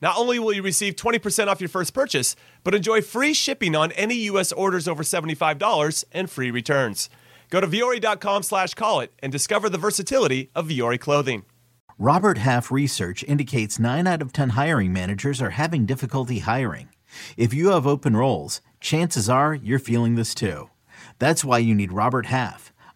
Not only will you receive 20% off your first purchase, but enjoy free shipping on any U.S. orders over $75 and free returns. Go to Vuori.com slash call it and discover the versatility of Vuori clothing. Robert Half research indicates 9 out of 10 hiring managers are having difficulty hiring. If you have open roles, chances are you're feeling this too. That's why you need Robert Half.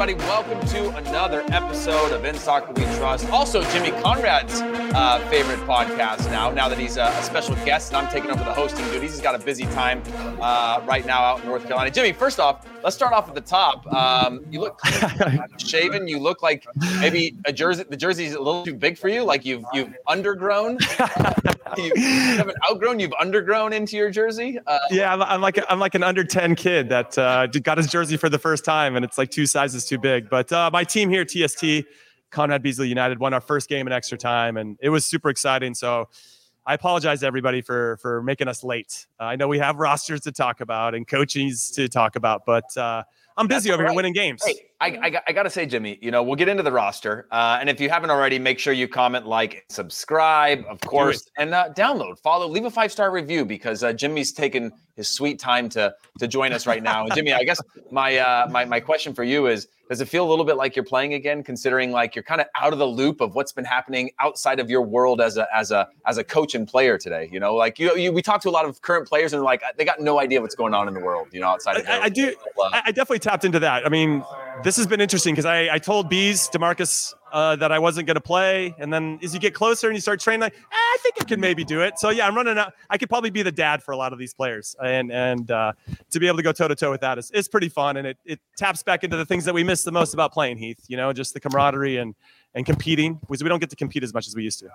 Everybody? Welcome to another episode of In Soccer We Trust. Also, Jimmy Conrad's uh, favorite podcast now. Now that he's a, a, special guest and I'm taking over the hosting duties, he's got a busy time uh, right now out in North Carolina. Jimmy, first off, let's start off at the top. Um, you look shaven. You look like maybe a jersey. The jersey's a little too big for you. Like you've you've undergrown. you haven't outgrown. You've undergrown into your jersey. Uh, yeah, I'm, I'm, like a, I'm like an under ten kid that uh, got his jersey for the first time, and it's like two sizes too big. But uh, my team here, TST, Conrad Beasley United, won our first game in extra time, and it was super exciting. So. I apologize to everybody for for making us late. Uh, I know we have rosters to talk about and coaches to talk about, but uh, I'm busy over right. here winning games. Hey, I, I, I got to say, Jimmy, you know, we'll get into the roster. Uh, and if you haven't already, make sure you comment, like, subscribe, of course, and uh, download, follow, leave a five star review because uh, Jimmy's taken his sweet time to to join us right now. And Jimmy, I guess my uh, my my question for you is does it feel a little bit like you're playing again, considering like you're kind of out of the loop of what's been happening outside of your world as a as a as a coach and player today? You know, like you, you we talk to a lot of current players and like they got no idea what's going on in the world. You know, outside of I, I do. I, I definitely tapped into that. I mean, this has been interesting because I I told Bees DaMarcus uh, that I wasn't going to play. And then as you get closer and you start training, like, eh, I think I can maybe do it. So yeah, I'm running out. I could probably be the dad for a lot of these players, and and uh, to be able to go toe to toe with that is, is pretty fun, and it it taps back into the things that we miss the most about playing Heath. You know, just the camaraderie and and competing because we don't get to compete as much as we used to.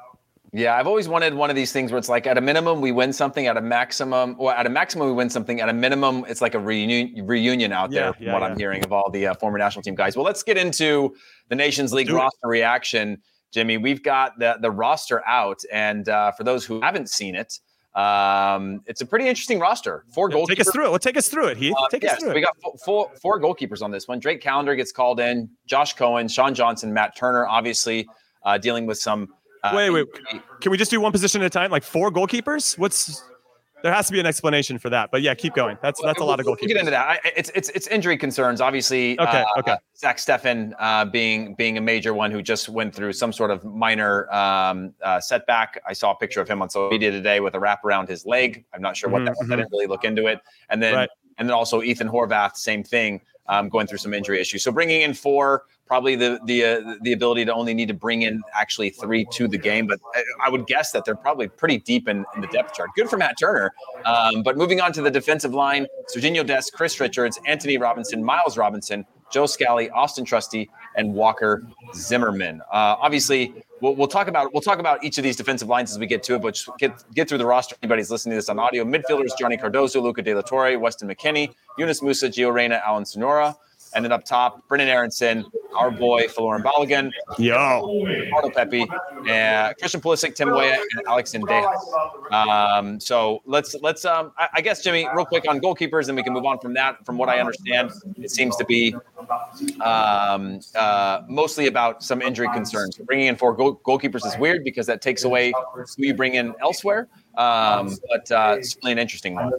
Yeah, I've always wanted one of these things where it's like at a minimum we win something, at a maximum, or at a maximum we win something, at a minimum it's like a reunion reunion out there. Yeah, from yeah, what yeah. I'm hearing of all the uh, former national team guys. Well, let's get into the Nations League roster reaction, Jimmy. We've got the the roster out, and uh, for those who haven't seen it, um, it's a pretty interesting roster. Four goalkeepers. Take us through it. Well, take us through it, Heath. Uh, take yes, us through we got four, four, four goalkeepers on this one. Drake Callender gets called in. Josh Cohen, Sean Johnson, Matt Turner, obviously uh, dealing with some uh, wait, wait. Can we just do one position at a time? Like four goalkeepers? What's there has to be an explanation for that. But yeah, keep going. That's that's a lot of goalkeepers. We'll get into that. I, it's it's it's injury concerns. Obviously, okay, uh, okay. Zach Steffen uh, being being a major one who just went through some sort of minor um, uh, setback. I saw a picture of him on social media today with a wrap around his leg. I'm not sure what mm-hmm. that was. I didn't really look into it. And then right. and then also Ethan Horvath, same thing, um, going through some injury issues. So bringing in four probably the the uh, the ability to only need to bring in actually three to the game. But I, would guess that they're probably pretty deep in, in the depth chart. Good for Matt Turner. Um, but moving on to the defensive line, Sergiño Dest, Chris Richards, Antonee Robinson, Miles Robinson, Joe Scally, Austin Trusty, and Walker Zimmerman. Uh, obviously, we'll, we'll, talk about we'll talk about each of these defensive lines as we get to it. But get get through the roster. Anybody's listening to this on audio. Midfielders: Johnny Cardoso, Luca De La Torre, Weston McKennie, Yunus Musah, Gio Reyna, Alan Soñora. And then up top, Brenden Aaronson, our boy, Folarin Balogun, Yo. Arnold Pepi, and Christian Pulisic, Tim Weah, and Alex Zendejas. Um, so let's let's um, I, I guess Jimmy, real quick on goalkeepers, and we can move on from that. From what I understand, it seems to be um, uh, mostly about some injury concerns. Bringing in four goal- goalkeepers is weird because that takes away who you bring in elsewhere. Um, but uh, it's really an interesting one.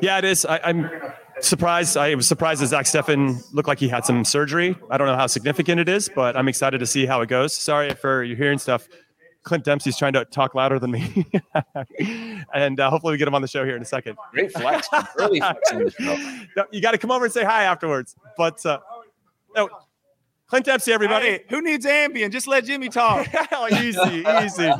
Yeah, it is. I, I'm surprised. I was surprised that Zach Steffen looked like he had some surgery. I don't know how significant it is, but I'm excited to see how it goes. Sorry for you hearing stuff. Clint Dempsey's trying to talk louder than me, and uh, hopefully we get him on the show here in a second. Great flex, early flex in the show. No, you got to come over and say hi afterwards. But uh, no, Clint Dempsey, everybody. Hey, who needs Ambien? Just let Jimmy talk. Oh, easy, easy.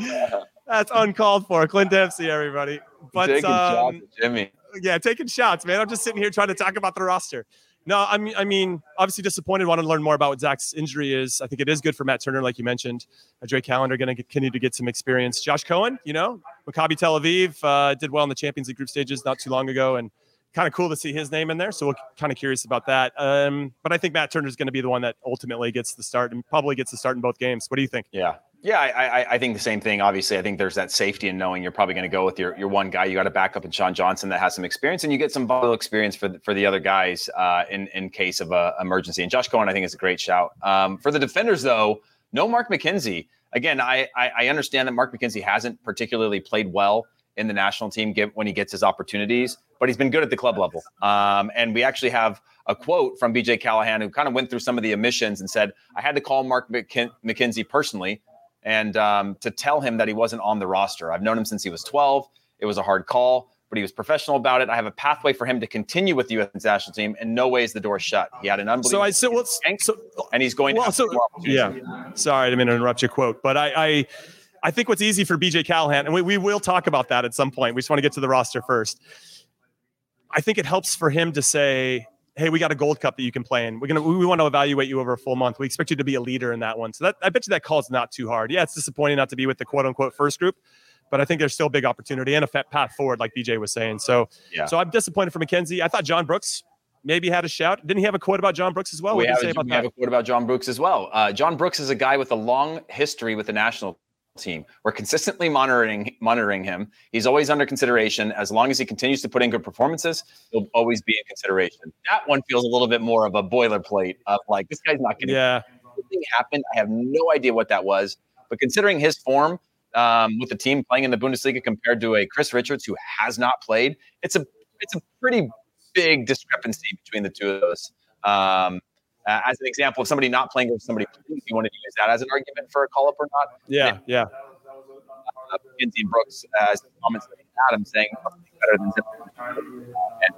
That's uncalled for. Clint Dempsey, everybody. But Taking shots um, at Jimmy. Yeah, taking shots, man. I'm just sitting here trying to talk about the roster. No, I mean, I mean, obviously disappointed. Want to learn more about what Zach's injury is. I think it is good for Matt Turner, like you mentioned. Uh, Drake Callender going to continue to get some experience. Josh Cohen, you know, Maccabi Tel Aviv uh, did well in the Champions League group stages not too long ago, and kind of cool to see his name in there. So we're kind of curious about that. Um, but I think Matt Turner is going to be the one that ultimately gets the start and probably gets the start in both games. What do you think? Yeah. Yeah, I, I, I think the same thing. Obviously, I think there's that safety in knowing you're probably going to go with your, your one guy. You got to back up in Sean Johnson that has some experience, and you get some vital experience for the, for the other guys uh, in in case of a emergency. And Josh Cohen, I think, is a great shout. Um, for the defenders, though, no Mark McKenzie. Again, I, I I understand that Mark McKenzie hasn't particularly played well in the national team when he gets his opportunities, but he's been good at the club level. Um, and we actually have a quote from BJ Callaghan, who kind of went through some of the omissions and said, I had to call Mark McKin- McKenzie personally and um, to tell him that he wasn't on the roster. I've known him since he was 12. It was a hard call, but he was professional about it. I have a pathway for him to continue with the U.S. national team, and no way is the door shut. He had an unbelievable So I so, well, so and he's going well, so- Yeah. Sorry, I didn't mean to interrupt your quote, but I, I, I think what's easy for BJ Callaghan, and we, we will talk about that at some point. We just want to get to the roster first. I think it helps for him to say, "Hey, we got a Gold Cup that you can play in. We're gonna we want to evaluate you over a full month. We expect you to be a leader in that one." So that I bet you that call is not too hard. Yeah, it's disappointing not to be with the quote unquote first group, but I think there's still a big opportunity and a path forward, like BJ was saying. So, Yeah. so I'm disappointed for McKenzie. I thought John Brooks maybe had a shout. Didn't he have a quote about John Brooks as well? we have, say a, about we have a quote about John Brooks as well. Uh, John Brooks is a guy with a long history with the national team. We're consistently monitoring monitoring him. He's always under consideration. As long as he continues to put in good performances, he'll always be in consideration. That one feels a little bit more of a boilerplate of like this guy's not to. yeah. Something happened. I have no idea what that was. But considering his form um, with the team playing in the Bundesliga compared to a Chris Richards who has not played, it's a it's a pretty big discrepancy between the two of those. Um, uh, as an example of somebody not playing versus somebody playing, if you wanted to use that as an argument for a call up or not, Yeah, yeah. uh, Brooks uh, as comments Adam saying better than Zimmerman. And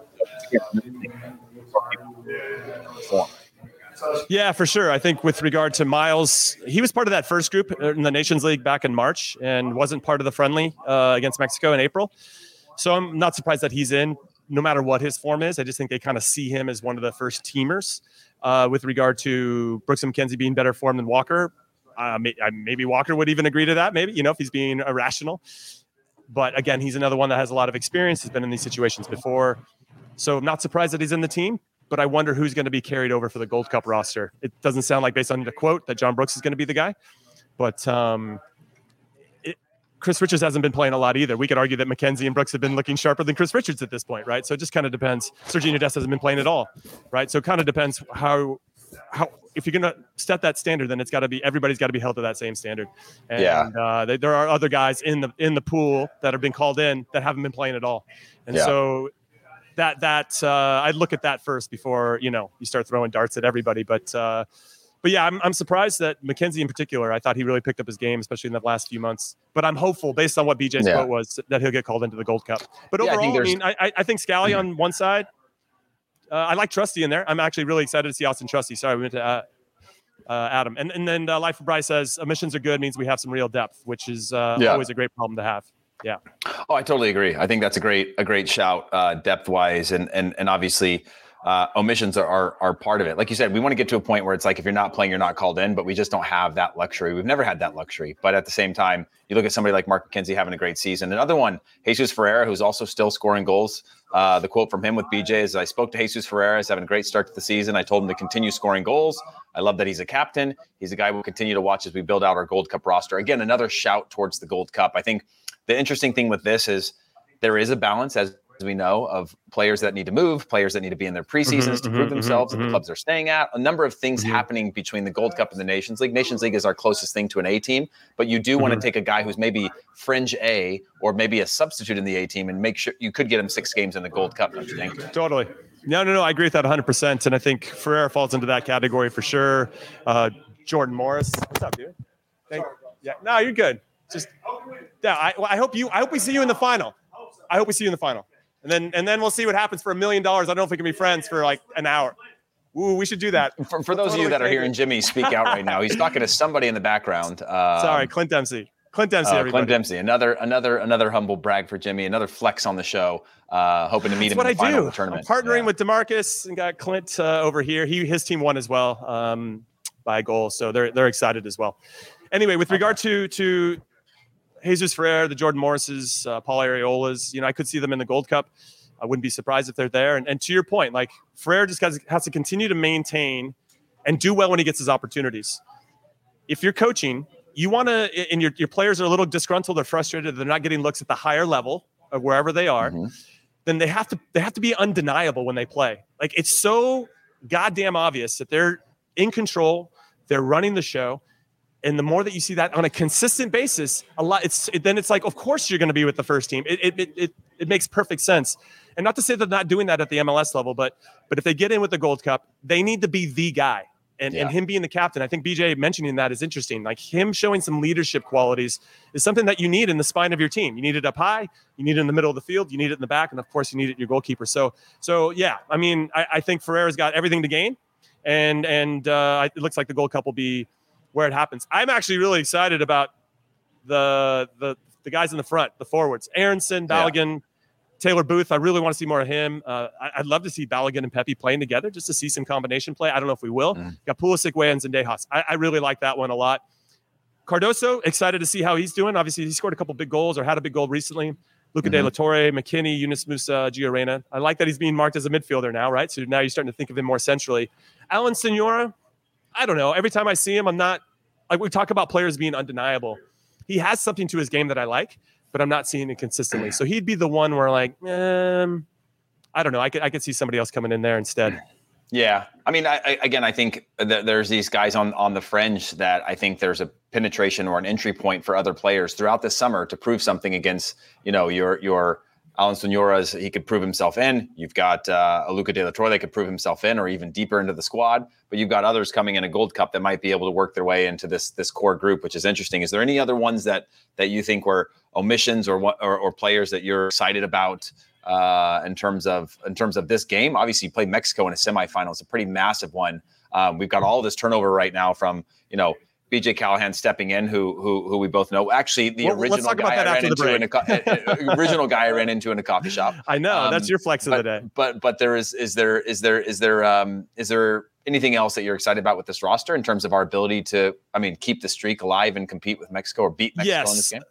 so, for people perform. Yeah, for sure. I think with regard to Miles, he was part of that first group in the Nations League back in March and wasn't part of the friendly uh, against Mexico in April. So I'm not surprised that he's in, no matter what his form is. I just think they kind of see him as one of the first teamers. Uh, with regard to Brooks and McKenzie being better form than Walker, uh, maybe Walker would even agree to that. Maybe you know if he's being irrational. But again, he's another one that has a lot of experience. Has been in these situations before, so I'm not surprised that he's in the team but I wonder who's going to be carried over for the Gold Cup roster. It doesn't sound like, based on the quote, that John Brooks is going to be the guy. But um, Chris Richards hasn't been playing a lot either. We could argue that McKenzie and Brooks have been looking sharper than Chris Richards at this point, right? So it just kind of depends. Sergio Dest hasn't been playing at all, right? So it kind of depends how how if you're going to set that standard, then it's got to be everybody's got to be held to that same standard. And Yeah. uh, they, there are other guys in the in the pool that have been called in that haven't been playing at all, and Yeah. so that that uh, I'd look at that first before you know you start throwing darts at everybody. But uh, but yeah, I'm, I'm surprised that McKenzie in particular. I thought he really picked up his game, especially in the last few months. But I'm hopeful, based on what BJ's Yeah. quote was, that he'll get called into the Gold Cup. But Yeah, overall, think I, mean, I, I- I think Scally on one side. Uh, I like Trusty in there. I'm actually really excited to see Austin Trusty. Sorry, we went to uh, uh, Adam. And and then uh, Life of Bryce says emissions are good means we have some real depth, which is uh, Yeah. always a great problem to have. Yeah. Oh, I totally agree. I think that's a great a great shout, uh, depth wise, and and and obviously uh, omissions are, are, are part of it. Like you said, we want to get to a point where it's like if you're not playing, you're not called in. But we just don't have that luxury. We've never had that luxury. But at the same time, you look at somebody like Mark McKenzie having a great season. Another one, Jesus Ferreira, who's also still scoring goals. Uh, the quote from him with BJ is, "I spoke to Jesus Ferreira. He's having a great start to the season. I told him to continue scoring goals. I love that he's a captain. He's a guy we'll continue to watch as we build out our Gold Cup roster. Again, another shout towards the Gold Cup. I think the interesting thing with this is there is a balance as we know, of players that need to move, players that need to be in their preseasons mm-hmm, to prove mm-hmm, themselves mm-hmm. at the clubs they're staying at. A number of things mm-hmm. happening between the Gold Cup and the Nations League. Nations League is our closest thing to an A team, but you do want to mm-hmm. take a guy who's maybe fringe A or maybe a substitute in the A team and make sure you could get him six games in the Gold Cup. Don't you think? Totally. No, no, no. I agree with that 100%. And I think Ferreira falls into that category for sure. Uh, Jordan Morris. What's up, dude? Thank, yeah, no, you're good. Just, yeah, I, I hope you, I hope we see you in the final. I hope we see you in the final and then and then we'll see what happens for a million dollars. I don't know if we can be friends for like an hour. Ooh, we should do that. For, for those totally of you that are hearing Jimmy speak out right now, he's talking to somebody in the background. Um, Sorry, Clint Dempsey. Clint Dempsey. Uh, Clint Dempsey. Another another another humble brag for Jimmy. Another flex on the show. Uh, hoping to meet That's him what in the I final do. of the tournament. I'm partnering yeah. with DaMarcus and got Clint uh, over here. He his team won as well um, by a goal, so they're they're excited as well. Anyway, with regard to to Jesus Ferrer, the Jordan Morrises, uh, Paul Arriolas, you know, I could see them in the Gold Cup. I wouldn't be surprised if they're there. And, and to your point, like Ferrer just has, has to continue to maintain and do well when he gets his opportunities. If you're coaching, you want to, and your, your players are a little disgruntled or frustrated, they're not getting looks at the higher level of wherever they are, mm-hmm. then they have to they have to be undeniable when they play. Like it's so goddamn obvious that they're in control, they're running the show, and the more that you see that on a consistent basis, a lot it's it, then it's like of course you're going to be with the first team. It, it it it makes perfect sense. And not to say they're not doing that at the MLS level, but but if they get in with the Gold Cup, they need to be the guy. And, yeah. and him being the captain, I think BJ mentioning that is interesting. Like him showing some leadership qualities is something that you need in the spine of your team. You need it up high, you need it in the middle of the field, you need it in the back, and of course you need it in your goalkeeper. So so yeah, I mean I, I think Ferreira's got everything to gain, and and uh, it looks like the Gold Cup will be where it happens. I'm actually really excited about the the the guys in the front, the forwards, Aaronson, Balogun, yeah. Taylor Booth, I really want to see more of him. Uh, I, would love to see Balogun and Pepi playing together just to see some combination play. I don't know if we will. Mm. Got Pulisic, Wayans, and Dejas. I, I, really like that one a lot. Cardoso, excited to see how he's doing. Obviously, he scored a couple big goals or had a big goal recently. Luca mm-hmm. De La Torre, McKennie, Yunus Musah, Gio Reyna. I like that he's being marked as a midfielder now, right? So now you're starting to think of him more centrally. Alan Soñora, I don't know. Every time I see him, I'm not like we talk about players being undeniable. He has something to his game that I like, but I'm not seeing it consistently. So he'd be the one where like, um, I don't know. I could I could see somebody else coming in there instead. Yeah, I mean, I, I, again, I think that there's these guys on on the fringe that I think there's a penetration or an entry point for other players throughout the summer to prove something against you know your your Alan Soñoras, he could prove himself in. You've got uh, Luca De La Torre that could prove himself in, or even deeper into the squad. But you've got others coming in a Gold Cup that might be able to work their way into this this core group, which is interesting. Is there any other ones that that you think were omissions or or, or players that you're excited about uh, in terms of in terms of this game? Obviously, you played Mexico in a semifinal. It's a pretty massive one. Um, we've got all this turnover right now from you know BJ Callaghan stepping in, who who who we both know. Actually, the well, original guy I ran into in a uh, original guy I ran into in a coffee shop. I know um, that's your flex of but, the day. But but there is is there is there is there um is there anything else that you're excited about with this roster in terms of our ability to I mean keep the streak alive and compete with Mexico or beat Mexico yes. in this game?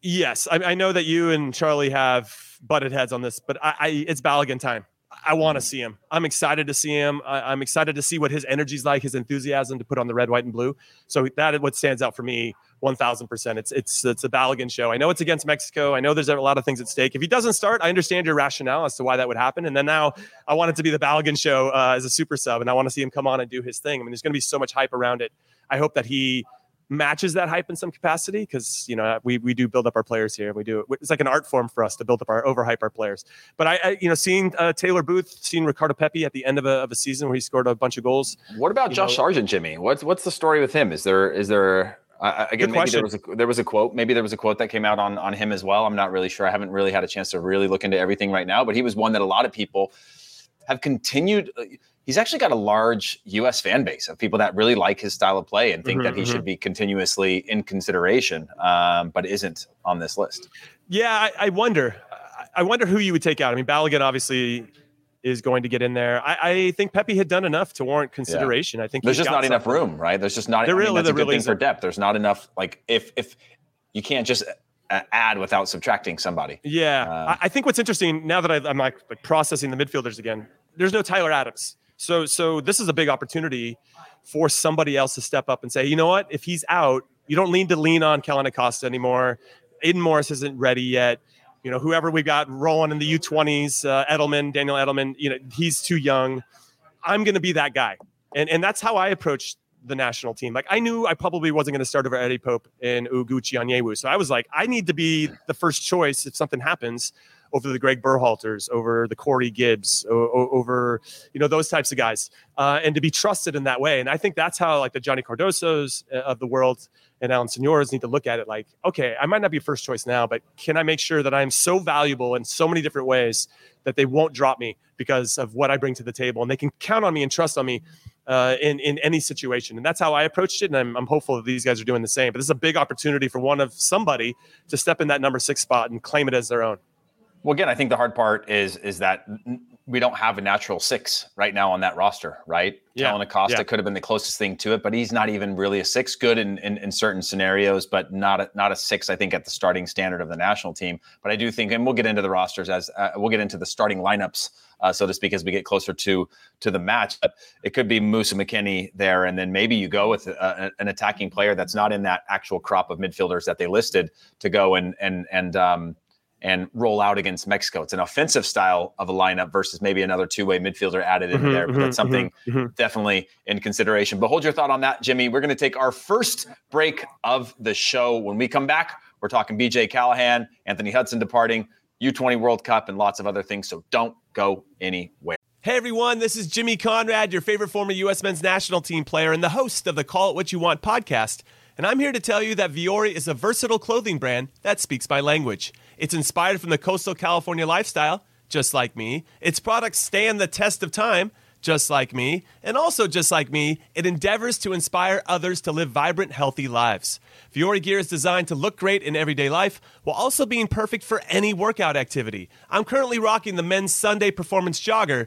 Yes, I, I, know that you and Charlie have butted heads on this, but I, I it's Balogun time. I want to see him. I'm excited to see him. I, am excited to see what his energy's like, his enthusiasm to put on the red, white, and blue. So that is what stands out for me, 1,000%. It's it's it's a Balogun show. I know it's against Mexico. I know there's a lot of things at stake. If he doesn't start, I understand your rationale as to why that would happen. And then now I want it to be the Balogun show uh, as a super sub, and I want to see him come on and do his thing. I mean, there's going to be so much hype around it. I hope that he matches that hype in some capacity because you know we we do build up our players here. And we do it's like an art form for us to build up our overhype our players. But I, I you know seeing uh, Taylor Booth, seeing Ricardo Pepi at the end of a, of a season where he scored a bunch of goals. What about Josh know, Sargent, Jimmy? What's what's the story with him? Is there is there uh, again, maybe there was a there was a quote. Maybe there was a quote that came out on on him as well. I'm not really sure. I haven't really had a chance to really look into everything right now. But he was one that a lot of people have continued. Uh, he's actually got a large U.S. fan base of people that really like his style of play and think mm-hmm, that he mm-hmm. should be continuously in consideration, um, but isn't on this list. Yeah, I, I, wonder. I wonder who you would take out. I mean, Balogun obviously is going to get in there. I, I think Pepi had done enough to warrant consideration. Yeah. I think there's just not enough room, right? There's just not. There I really, mean, that's a good really thing for depth. There's not enough. Like if if you can't just add without subtracting somebody. Yeah, uh, I think what's interesting now that I, am like, like processing the midfielders again. There's no Tyler Adams, so so this is a big opportunity for somebody else to step up and say, you know what, if he's out, you don't need to lean on Kellyn Acosta anymore. Aidan Morris isn't ready yet. You know, whoever we got rolling in the U20s, uh, Edelman, Daniel Edelman, you know, he's too young. I'm going to be that guy. And, and that's how I approached the national team. Like I knew I probably wasn't going to start over Eddie Pope and Oguchi Onyewu. So I was like, I need to be the first choice if something happens over the Greg Berhalters, over the Corey Gibbs, over you know those types of guys, uh, and to be trusted in that way. And I think that's how like the Johnny Cardosos uh, of the world and Alan Soñoras need to look at it. Like, okay, I might not be first choice now, but can I make sure that I'm so valuable in so many different ways that they won't drop me because of what I bring to the table, and they can count on me and trust on me uh, in in any situation. And that's how I approached it. And I'm, I'm hopeful that these guys are doing the same. But this is a big opportunity for one of somebody to step in that number six spot and claim it as their own. Well, again, I think the hard part is is that we don't have a natural six right now on that roster, right? Yeah. Kellyn Acosta yeah. could have been the closest thing to it, but he's not even really a six. Good in, in, in, certain scenarios, but not a, not a six. I think at the starting standard of the national team. But I do think, and we'll get into the rosters as uh, we'll get into the starting lineups, uh, so to speak, as we get closer to to the match. But it could be Musah McKennie there, and then maybe you go with a, uh, an attacking player that's not in that actual crop of midfielders that they listed to go and and and um, and roll out against Mexico. It's an offensive style of a lineup versus maybe another two-way midfielder added in mm-hmm, there. But mm-hmm, that's something mm-hmm, mm-hmm, definitely in consideration. But hold your thought on that, Jimmy. We're going to take our first break of the show. When we come back, we're talking BJ Callaghan, Anthony Hudson departing, U20 World Cup, and lots of other things. So don't go anywhere. Hey everyone, this is Jimmy Conrad, your favorite former U.S. men's national team player and the host of the Call It What You Want podcast. And I'm here to tell you that Vuori is a versatile clothing brand that speaks my language. It's inspired from the coastal California lifestyle, just like me. Its products stand the test of time, just like me. And also, just like me, it endeavors to inspire others to live vibrant, healthy lives. Vuori gear is designed to look great in everyday life while also being perfect for any workout activity. I'm currently rocking the men's Sunday performance jogger,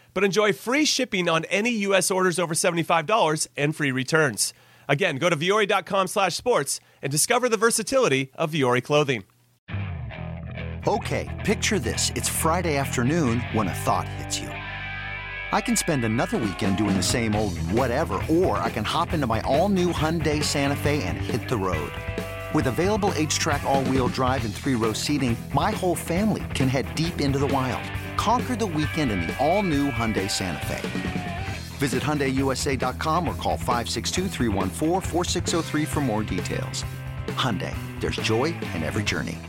but enjoy free shipping on any U.S. orders over $75 and free returns. Again, go to vuori.com slash sports and discover the versatility of Vuori clothing. Okay, picture this. It's Friday afternoon when a thought hits you. I can spend another weekend doing the same old whatever, or I can hop into my all-new Hyundai Santa Fe and hit the road. With available H-Track all-wheel drive and three-row seating, my whole family can head deep into the wild. Conquer the weekend in the all-new Hyundai Santa Fe. Visit HyundaiUSA.com or call 562 for more details. Hyundai, there's joy in every journey.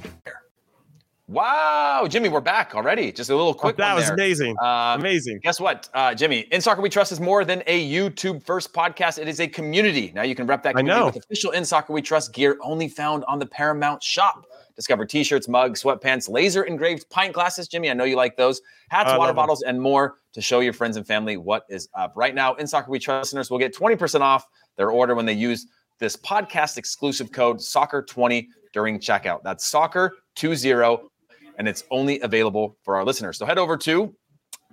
Wow, Jimmy, we're back already. Just a little quick. Oh, that was there. amazing. Uh, amazing. Guess what, uh, Jimmy? In Soccer We Trust is more than a YouTube first podcast. It is a community. Now you can rep that community with official In Soccer We Trust gear only found on the Paramount Shop. Discover T-shirts, mugs, sweatpants, laser engraved pint glasses. Jimmy, I know you like those. Hats, water bottles, and more to show your friends and family what is up. Right now, In Soccer We Trust listeners will get 20% off their order when they use this podcast exclusive code Soccer20 during checkout. That's Soccer20 and it's only available for our listeners. So head over to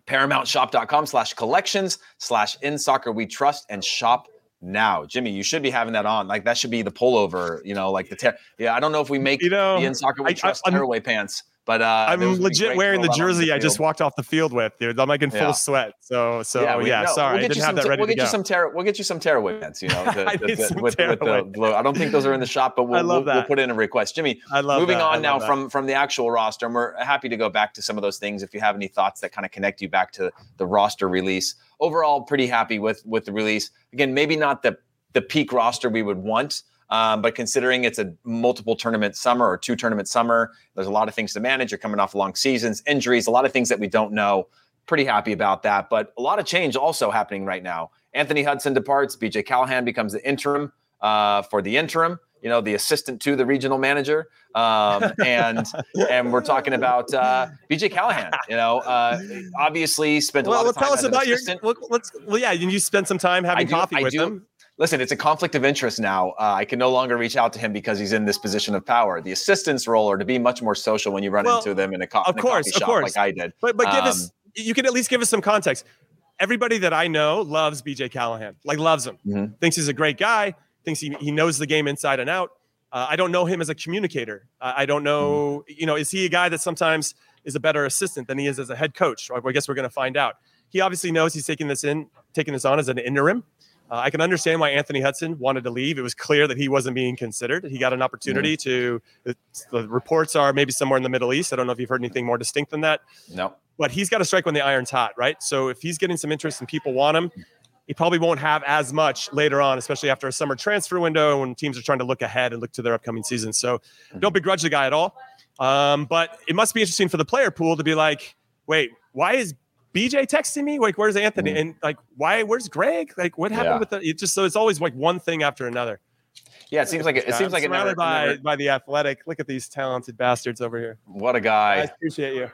paramountshop.com slash collections slash in soccer we trust and shop now. Jimmy, you should be having that on. Like that should be the pullover, you know, like the ter- yeah, I don't know if we make you know, the in soccer we I, trust I, tearaway pants. But uh, I'm legit wearing the jersey the I just walked off the field with, dude. I'm like in full yeah. sweat. So, so yeah, we, yeah no, sorry, we'll I didn't have that ready we'll get. You some tear- we'll get you some tearaway pants. You know, the, the, the, with, with the I don't think those are in the shop, but we'll, we'll, we'll, put in a request. Jimmy, I love moving that. on now that. from from the actual roster, and we're happy to go back to some of those things. If you have any thoughts that kind of connect you back to the roster release, overall, pretty happy with with the release. Again, maybe not the the peak roster we would want. Um, but considering it's a multiple tournament summer or two tournament summer, there's a lot of things to manage. You're coming off long seasons, injuries, a lot of things that we don't know. pretty happy about that. But a lot of change also happening right now. Anthony Hudson departs. BJ Callaghan becomes the interim uh, for the interim. You know, the assistant to the regional manager, um, and and we're talking about uh, BJ Callaghan. You know, uh, obviously spent a well, lot of time. tell us about your. Well, let's. Well, yeah, and you spent some time having do- coffee I with do. him. Listen, it's a conflict of interest now. Uh, I can no longer reach out to him because he's in this position of power. The assistant's role or to be much more social when you run Well, into them in a, co- of in a course, coffee of shop course. like I did. But but give Um, us. You can at least give us some context. Everybody that I know loves BJ Callaghan. Like loves him. Mhm. Thinks he's a great guy. Thinks he he knows the game inside and out. Uh, I don't know him as a communicator. Uh, I don't know. You know, is he a guy that sometimes is a better assistant than he is as a head coach? I guess we're going to find out. He obviously knows he's taking this in, taking this on as an interim. Uh, I can understand why Anthony Hudson wanted to leave. It was clear that he wasn't being considered. He got an opportunity to. The, the reports are maybe somewhere in the Middle East. I don't know if you've heard anything more distinct than that no. but he's got to strike when the iron's hot, right? So if he's getting some interest and people want him, he probably won't have as much later on, especially after a summer transfer window when teams are trying to look ahead and look to their upcoming season. So don't begrudge the guy at all. Um, but it must be interesting for the player pool to be like, wait, why is BJ texting me? Like, where's Anthony? And like, why? Where's Greg? Like, what happened Yeah. with the? It just so it's always like one thing after another. Yeah, it seems like it, it I'm seems like it never, surrounded by never- by the athletic. Look at these talented bastards over here. What a guy. I appreciate you.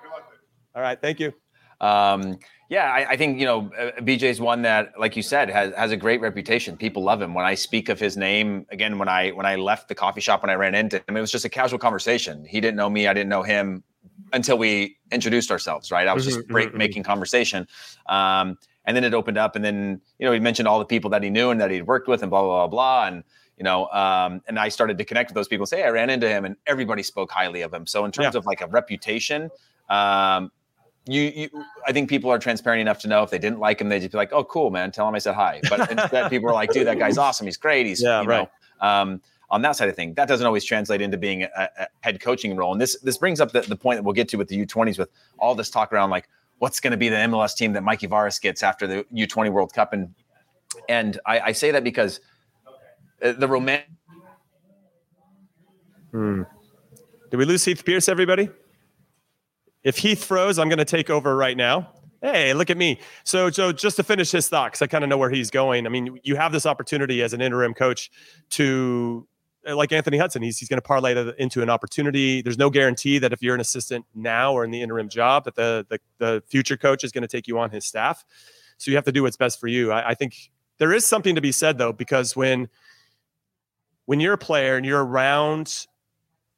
All right, thank you. Um, yeah, I, I think you know uh, BJ's one that, like you said, has has a great reputation. People love him. When I speak of his name again, when I when I left the coffee shop when I ran into him, it was just a casual conversation. He didn't know me, I didn't know him until we introduced ourselves. Right, I was just Mhm, break, mhm, mhm. making conversation. Um, and then it opened up, and then you know he mentioned all the people that he knew and that he'd worked with, and blah blah blah blah, and you know, um, and I started to connect with those people. Say, hey, I ran into him, and everybody spoke highly of him. So in terms Yeah. of like a reputation, um, you, you, I think people are transparent enough to know if they didn't like him, they'd just be like, "Oh, cool, man. Tell him I said hi." But instead, people are like, "Dude, that guy's awesome. He's great. He's Yeah, you right. know." Um, on that side of thing, that doesn't always translate into being a, a head coaching role. And this this brings up the, the point that we'll get to with the U20s, with all this talk around like what's going to be the MLS team that Mikey Varas gets after the U20 World Cup, and and I, I say that because uh, the romantic. Did we lose Heath Pearce, everybody? If Heath froze, I'm going to take over right now. Hey, look at me. So, so just to finish his thought, because I kind of know where he's going. I mean, you have this opportunity as an interim coach to, uh, like Anthony Hudson, he's, he's going to parlay that into an opportunity. There's no guarantee that if you're an assistant now or in the interim job, that the the, the future coach is going to take you on his staff. So you have to do what's best for you. I, I think there is something to be said though, because when when you're a player and you're around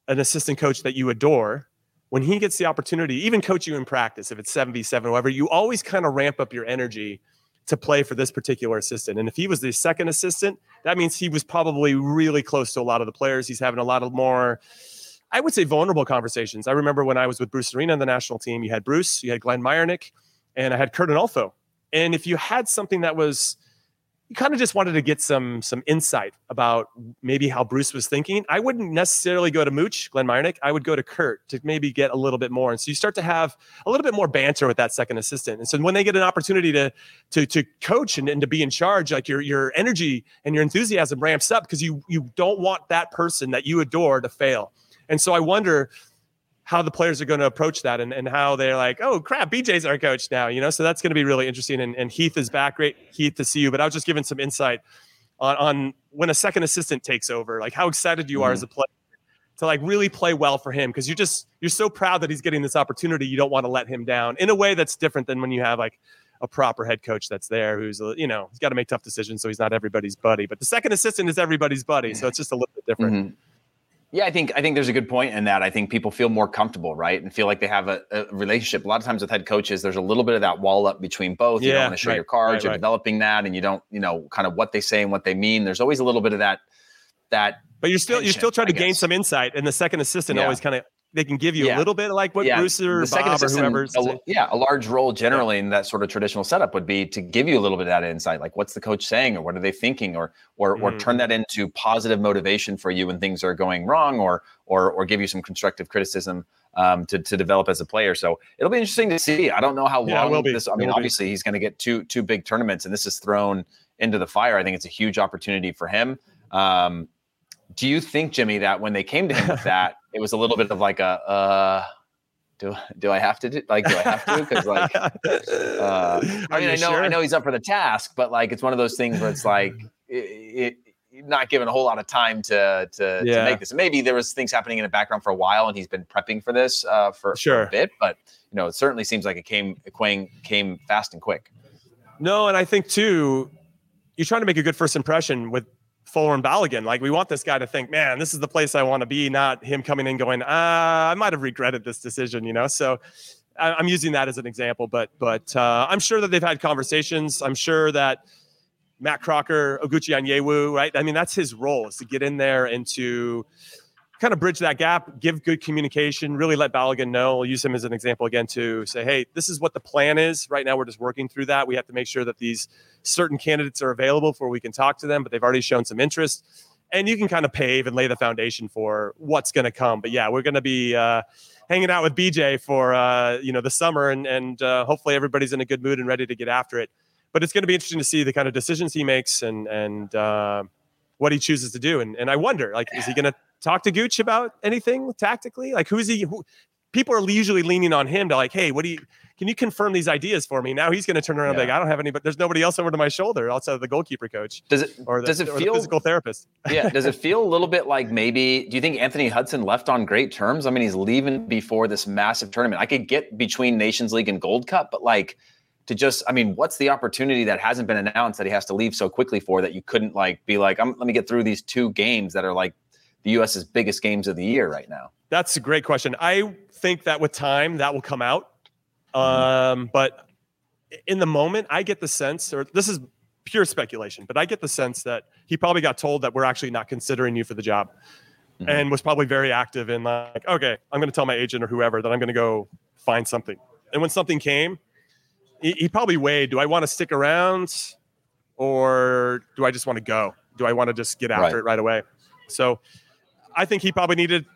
an assistant coach that you adore, when he gets the opportunity, even coach you in practice, if it's 7v7, whatever, you always kind of ramp up your energy to play for this particular assistant. And if he was the second assistant, that means he was probably really close to a lot of the players. He's having a lot of more, I would say, vulnerable conversations. I remember when I was with Bruce Arena on the national team, you had Bruce, you had Glenn Myernick, and I had Curt Onalfo. And if you had something that was kind of just wanted to get some some insight about maybe how Bruce was thinking. I wouldn't necessarily go to Mooch, Glenn Myernick. I would go to Curt to maybe get a little bit more. And so you start to have a little bit more banter with that second assistant. And so when they get an opportunity to to to coach and, and to be in charge, like your your energy and your enthusiasm ramps up because you you don't want that person that you adore to fail. And so I wonder how the players are going to approach that and, and how they're like, oh crap, BJ's our coach now, you know. So that's going to be really interesting. And, and Heath is back. Great, Heath, to see you. But I was just giving some insight on, on when a second assistant takes over, like how excited you are as a player to like really play well for him because you just you're so proud that he's getting this opportunity. You don't want to let him down in a way that's different than when you have like a proper head coach that's there who's you know he's got to make tough decisions so he's not everybody's buddy but the second assistant is everybody's buddy so it's just a little bit different Mhm. Yeah, I think I think there's a good point in that. I think people feel more comfortable, right, and feel like they have a, a relationship. A lot of times with head coaches, there's a little bit of that wall up between both. You Yeah, don't want to show right, your cards. right, you're right. developing that, and you don't, you know, kind of what they say and what they mean. There's always a little bit of that. That But you're still you're still trying to gain some insight, and the second assistant Yeah. always kind of they can give you Yeah. a little bit like what yeah, Bruce or the second Bob or a, yeah, a large role generally in that sort of traditional setup would be to give you a little bit of that insight, like what's the coach saying, or what are they thinking, or or or Mm-hmm. turn that into positive motivation for you when things are going wrong, or or or give you some constructive criticism um, to to develop as a player. So it'll be interesting to see. I don't know how Yeah, long will be. this. I mean, will be. obviously he's going to get two two big tournaments, and this is thrown into the fire. I think it's a huge opportunity for him. Um, do you think, Jimmy, that when they came to him with that, it was a little bit of like a, uh, do do I have to do like do I have to? Because like, uh, I mean, I know sure? I know he's up for the task, but like it's one of those things where it's like it, it not given a whole lot of time to to, yeah. to make this. Maybe there was things happening in the background for a while, and he's been prepping for this uh, for, sure. for a bit. But you know, it certainly seems like it came it came came fast and quick. No, and I think too, you're trying to make a good first impression with Folarin Balogun. Like we want this guy to think, man, this is the place I want to be, not him coming in going, ah, I might have regretted this decision, you know. So I, am using that as an example, but but uh, I'm sure that they've had conversations. I'm sure that Matt Crocker, Oguchi Onyewu, right? I mean, that's his role is to get in there and to kind of bridge that gap, give good communication, really let Balogun know. We'll use him as an example again to say, hey, this is what the plan is. Right now, we're just working through that. We have to make sure that these certain candidates are available before we can talk to them, but they've already shown some interest. And you can kind of pave and lay the foundation for what's going to come. But yeah, we're going to be uh, hanging out with BJ for uh, you know the summer, and and uh, hopefully everybody's in a good mood and ready to get after it. But it's going to be interesting to see the kind of decisions he makes and and uh, what he chooses to do. And and I wonder, like, is he going to talk to Gooch about anything tactically? Like, who's he? Who, people are usually leaning on him to like, hey, what do you? Can you confirm these ideas for me? Now he's going to turn around yeah. like, I don't have any, but there's nobody else over to my shoulder outside of the goalkeeper coach. Does it? Or the, does it feel physical therapist? yeah. Does it feel a little bit like maybe? Do you think Anthony Hudson left on great terms? I mean, he's leaving before this massive tournament. I could get between Nations League and Gold Cup, but like to just i mean what's the opportunity that hasn't been announced that he has to leave so quickly for that you couldn't like be like let me get through these two games that are like the US's biggest games of the year right now? That's a great question. I think that with time that will come out. Um, but in the moment, I get the sense, or this is pure speculation, but I get the sense that he probably got told that we're actually not considering you for the job. Mm-hmm. And was probably very active in like, okay, I'm going to tell my agent or whoever that I'm going to go find something. And when something came, he, he probably weighed: Do I want to stick around, or do I just want to go? Do I want to just get after right. it right away? So I think he probably needed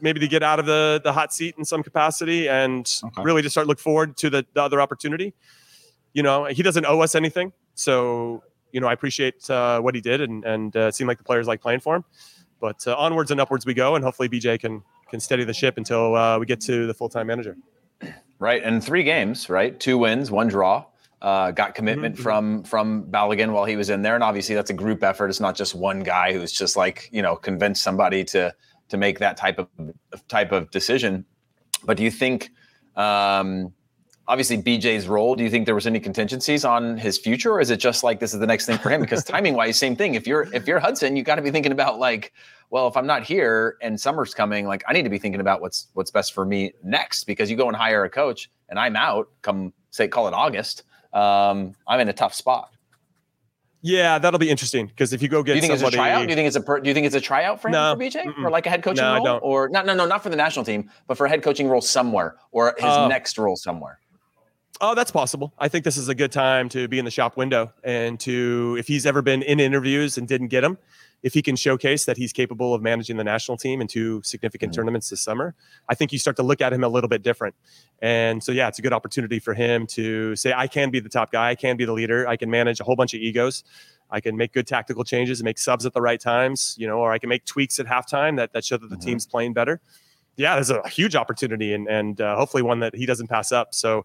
maybe to get out of the the hot seat in some capacity and okay. really to start look forward to the, the, other opportunity. You know, he doesn't owe us anything, so you know I appreciate uh, what he did, and and uh, it seemed like the players like playing for him. But uh, onwards and upwards we go, and hopefully BJ can can steady the ship until uh, we get to the full time manager. Right, and three games, right? Two wins, one draw. Uh, got commitment mm-hmm. from from Balogun while he was in there, and obviously that's a group effort. It's not just one guy who's just like you know convinced somebody to to make that type of type of decision. But do you think, um, obviously BJ's role? Do you think there was any contingencies on his future, or is it just like this is the next thing for him? Because timing wise, same thing. If you're if you're Hudson, you got to be thinking about like, well, if I'm not here and summer's coming, like I need to be thinking about what's what's best for me next. Because you go and hire a coach, and I'm out come say call it August um, I'm in a tough spot. Yeah, that'll be interesting because if you go get do you think somebody, it's a tryout? Do you think it's a per, do you think it's a tryout for him no, for BJ mm-mm. or like a head coaching no, role or not? No, no, not for the national team, but for a head coaching role somewhere or his uh, next role somewhere. Oh, that's possible. I think this is a good time to be in the shop window and to if he's ever been in interviews and didn't get them, if he can showcase that he's capable of managing the national team in two significant mm-hmm. tournaments this summer, I think you start to look at him a little bit different. And so, yeah, it's a good opportunity for him to say, I can be the top guy, I can be the leader, I can manage a whole bunch of egos. I can make good tactical changes and make subs at the right times, you know, or I can make tweaks at halftime that, that show that the mm-hmm. team's playing better. Yeah, there's a huge opportunity and, and uh, hopefully one that he doesn't pass up. So,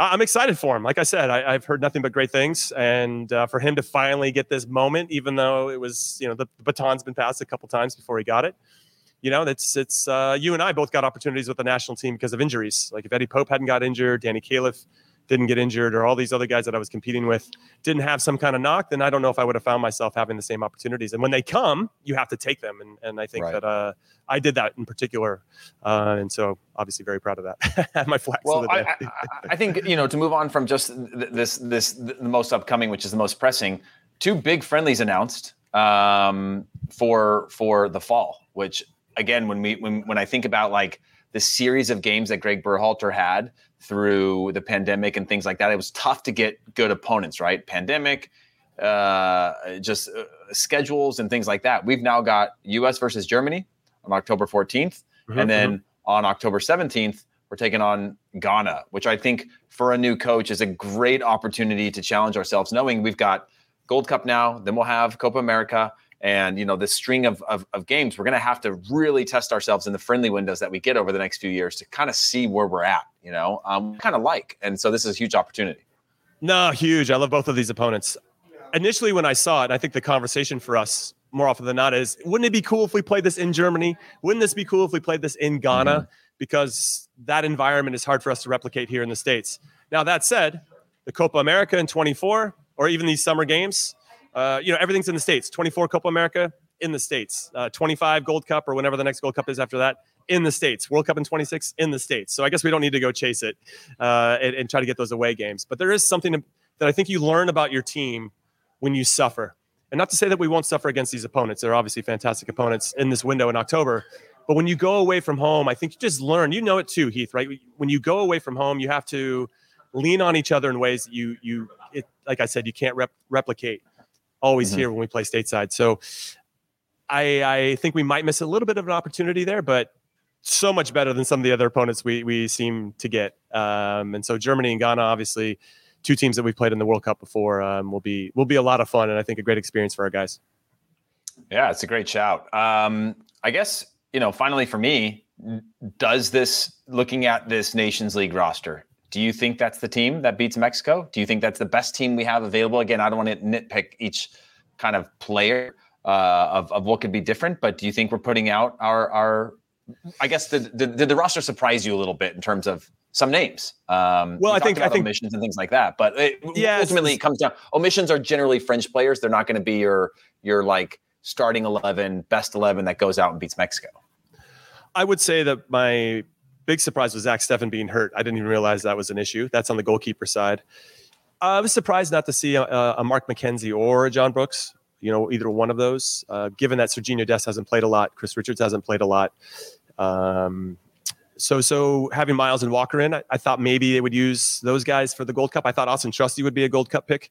I'm excited for him. Like I said, I, have heard nothing but great things, and uh, for him to finally get this moment, even though it was, you know, the, the baton's been passed a couple times before he got it. You know, it's it's uh, you and I both got opportunities with the national team because of injuries. Like if Eddie Pope hadn't got injured, Danny Califf didn't get injured, or all these other guys that I was competing with didn't have some kind of knock, then I don't know if I would have found myself having the same opportunities. And when they come, you have to take them. And, and I think right. that uh, I did that in particular. Uh, and so obviously very proud of that. My flags. Well, I, I, I, think, you know, to move on from just this, this, the most upcoming, which is the most pressing, two big friendlies announced um, for, for the fall, which again, when we, when, when I think about like the series of games that Greg Berhalter had through the pandemic and things like that. It was tough to get good opponents, right? Pandemic, uh, just uh, schedules and things like that. We've now got U.S. versus Germany on October 14th, mm-hmm, and then mm-hmm. on October 17th, we're taking on Ghana, which I think for a new coach is a great opportunity to challenge ourselves, knowing we've got Gold Cup now, then we'll have Copa America, and you know this string of, of, of games we're going to have to really test ourselves in the friendly windows that we get over the next few years to kind of see where we're at you know um, kind of like and so this is a huge opportunity. No huge. I love both of these opponents. Initially when i saw it i think the conversation for us more often than not is wouldn't it be cool if we played this in germany? Wouldn't this be cool if we played this in ghana? Mm-hmm. because that environment is hard for us to replicate here in the states. Now that said the copa america in 24 or even these summer games uh, you know, everything's in the States. 24 Copa America in the States. Uh, 25 Gold Cup or whenever the next Gold Cup is after that in the States. World Cup in 26 in the States. So I guess we don't need to go chase it uh, and, and, try to get those away games. But there is something that I think you learn about your team when you suffer. And not to say that we won't suffer against these opponents. They're obviously fantastic opponents in this window in October. But when you go away from home, I think you just learn. You know it too, Heath, right? When you go away from home, you have to lean on each other in ways that you you it, like I said, you can't rep- replicate always mm-hmm. here when we play stateside. So I, I think we might miss a little bit of an opportunity there, but so much better than some of the other opponents we we seem to get. Um, and so Germany and Ghana, obviously, two teams that we've played in the World Cup before, um, will be will be a lot of fun and I think a great experience for our guys. Yeah, it's a great shout. Um, I guess you know, finally for me, does this looking at this Nations League roster do you think that's the team that beats Mexico? Do you think that's the best team we have available? Again, I don't want to nitpick each kind of player uh, of, of what could be different, but do you think we're putting out our our? I guess did, did, did the roster surprise you a little bit in terms of some names? Um, well, I think I think omissions and things like that, but it, yeah, ultimately it comes down. Omissions are generally French players. They're not going to be your your like starting eleven, best eleven that goes out and beats Mexico. I would say that my big surprise was Zach Steffen being hurt. I didn't even realize that was an issue. That's on the goalkeeper side. Uh, I was surprised not to see a, a, Mark McKenzie or a John Brooks. You know, either one of those. Uh, given that Sergiño Dest hasn't played a lot, Chris Richards hasn't played a lot. Um, so, so having Miles and Walker in, I, I, thought maybe they would use those guys for the Gold Cup. I thought Austin Trusty would be a Gold Cup pick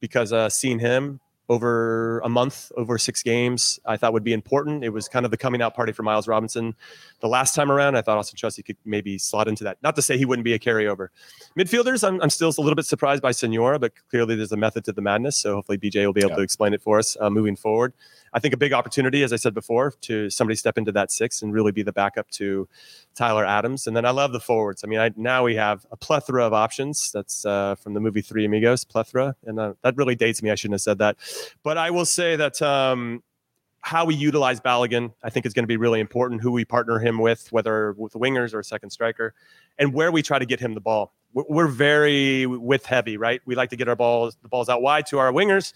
because uh, seeing him over a month, over six games, I thought would be important. It was kind of the coming out party for Miles Robinson the last time around. I thought Austin Trusty could maybe slot into that. Not to say he wouldn't be a carryover. Midfielders, I'm, I'm still a little bit surprised by Soñora, but clearly there's a method to the madness. So hopefully BJ will be able yeah. to explain it for us uh, moving forward. I think a big opportunity, as I said before, to somebody step into that six and really be the backup to Tyler Adams. And then I love the forwards. I mean, I, now we have a plethora of options. That's uh, from the movie Three Amigos, plethora, and uh, that really dates me. I shouldn't have said that, but I will say that. Um, how we utilize Balogun, I think, is going to be really important. Who we partner him with, whether with wingers or a second striker, and where we try to get him the ball. We're very width heavy, right? We like to get our balls, the balls out wide to our wingers,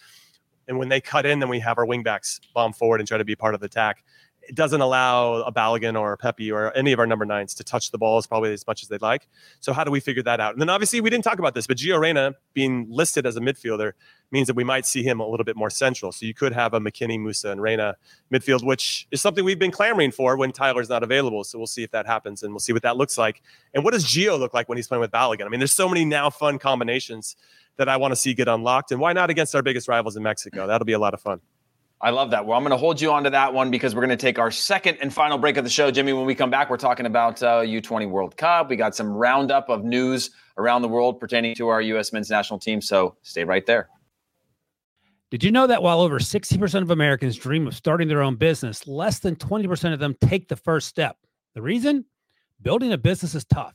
and when they cut in, then we have our wingbacks bomb forward and try to be part of the attack. It doesn't allow a Balogun or a Pepi or any of our number nines to touch the balls probably as much as they'd like. So how do we figure that out? And then obviously we didn't talk about this, but Gio Reyna being listed as a midfielder means that we might see him a little bit more central. So you could have a McKennie, Musah, and Reyna midfield, which is something we've been clamoring for when Tyler's not available. So we'll see if that happens and we'll see what that looks like. And what does Gio look like when he's playing with Balogun? I mean, there's so many now fun combinations that I want to see get unlocked. And why not against our biggest rivals in Mexico? That'll be a lot of fun. I love that. Well, I'm going to hold you on to that one because we're going to take our second and final break of the show. Jimmy, when we come back, we're talking about uh, U20 World Cup. We got some roundup of news around the world pertaining to our U.S. men's national team. So stay right there. Did you know that while over 60% of Americans dream of starting their own business, less than 20% of them take the first step? The reason? Building a business is tough.